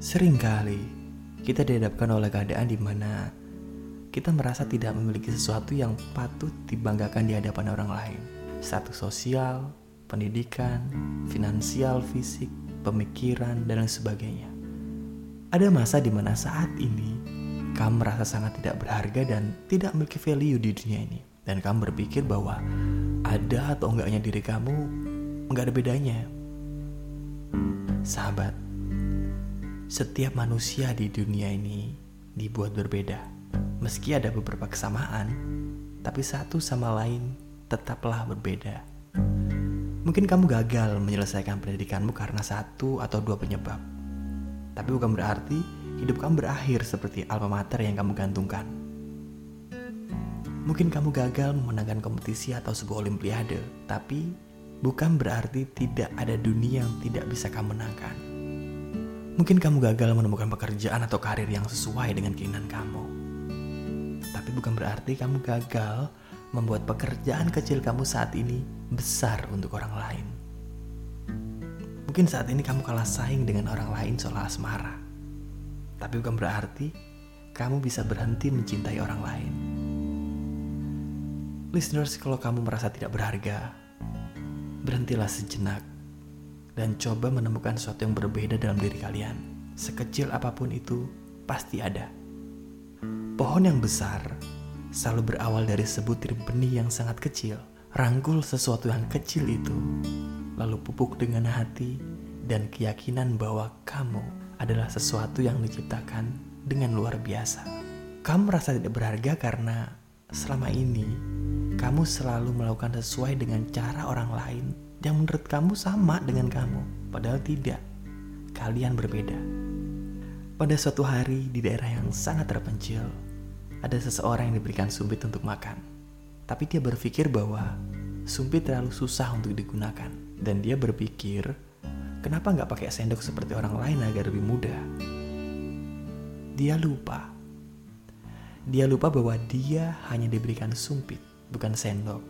Seringkali kita dihadapkan oleh keadaan di mana kita merasa tidak memiliki sesuatu yang patut dibanggakan di hadapan orang lain. Status sosial, pendidikan, finansial, fisik, pemikiran, dan lain sebagainya. Ada masa di mana saat ini kamu merasa sangat tidak berharga dan tidak memiliki value di dunia ini. Dan kamu berpikir bahwa ada atau enggaknya diri kamu enggak ada bedanya. Sahabat, setiap manusia di dunia ini dibuat berbeda. Meski ada beberapa kesamaan, tapi satu sama lain tetaplah berbeda. Mungkin kamu gagal menyelesaikan pendidikanmu karena satu atau dua penyebab. Tapi bukan berarti hidup kamu berakhir seperti alma mater yang kamu gantungkan. Mungkin kamu gagal memenangkan kompetisi atau sebuah olimpiade, tapi bukan berarti tidak ada dunia yang tidak bisa kamu menangkan. Mungkin kamu gagal menemukan pekerjaan atau karir yang sesuai dengan keinginan kamu tapi bukan berarti kamu gagal membuat pekerjaan kecil kamu saat ini besar untuk orang lain. Mungkin saat ini kamu kalah saing dengan orang lain soal asmara. Tapi bukan berarti kamu bisa berhenti mencintai orang lain. Listeners, kalau kamu merasa tidak berharga, berhentilah sejenak dan coba menemukan sesuatu yang berbeda dalam diri kalian. Sekecil apa pun itu, pasti ada. Pohon yang besar selalu berawal dari sebutir benih yang sangat kecil. Rangkul sesuatu yang kecil itu, lalu pupuk dengan hati dan keyakinan bahwa kamu adalah sesuatu yang diciptakan dengan luar biasa. Kamu merasa tidak berharga karena selama ini kamu selalu melakukan sesuai dengan cara orang lain yang menurut kamu sama dengan kamu, padahal tidak. Kalian berbeda. Pada suatu hari di daerah yang sangat terpencil, ada seseorang yang diberikan sumpit untuk makan. Tapi dia berpikir bahwa sumpit terlalu susah untuk digunakan. Dan dia berpikir, kenapa nggak pakai sendok seperti orang lain agar lebih mudah? Dia lupa. Dia lupa bahwa dia hanya diberikan sumpit, bukan sendok.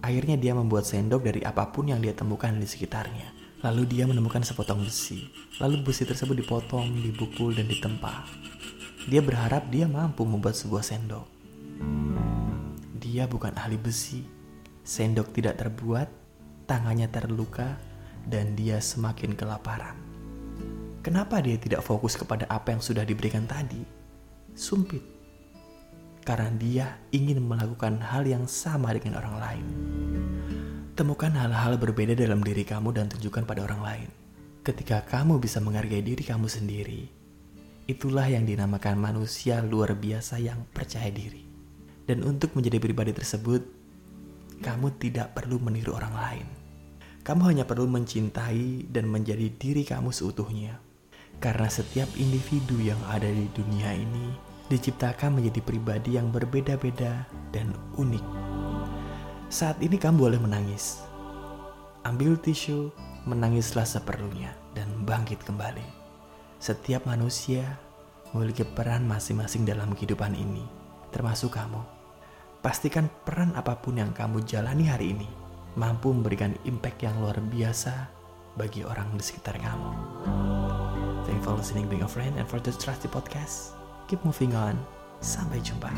Akhirnya dia membuat sendok dari apa pun yang dia temukan di sekitarnya. Lalu dia menemukan sepotong besi. Lalu besi tersebut dipotong, dibukul, dan ditempa. Dia berharap dia mampu membuat sebuah sendok. Dia bukan ahli besi. Sendok tidak terbuat, tangannya terluka, dan dia semakin kelaparan. Kenapa dia tidak fokus kepada apa yang sudah diberikan tadi? Sumpit. Karena dia ingin melakukan hal yang sama dengan orang lain. Temukan hal-hal berbeda dalam diri kamu dan tunjukkan pada orang lain. Ketika kamu bisa menghargai diri kamu sendiri, Itulah yang dinamakan manusia luar biasa yang percaya diri. Dan untuk menjadi pribadi tersebut, kamu tidak perlu meniru orang lain. Kamu hanya perlu mencintai dan menjadi diri kamu seutuhnya. Karena setiap individu yang ada di dunia ini diciptakan menjadi pribadi yang berbeda-beda dan unik. Saat ini kamu boleh menangis. Ambil tisu, menangislah seperlunya, dan bangkit kembali. Setiap manusia memiliki peran masing-masing dalam kehidupan ini, termasuk kamu. Pastikan peran apa pun yang kamu jalani hari ini mampu memberikan impact yang luar biasa bagi orang di sekitar kamu. Thank you for listening, being a friend, and for the Trusty Podcast. Keep moving on. Sampai jumpa.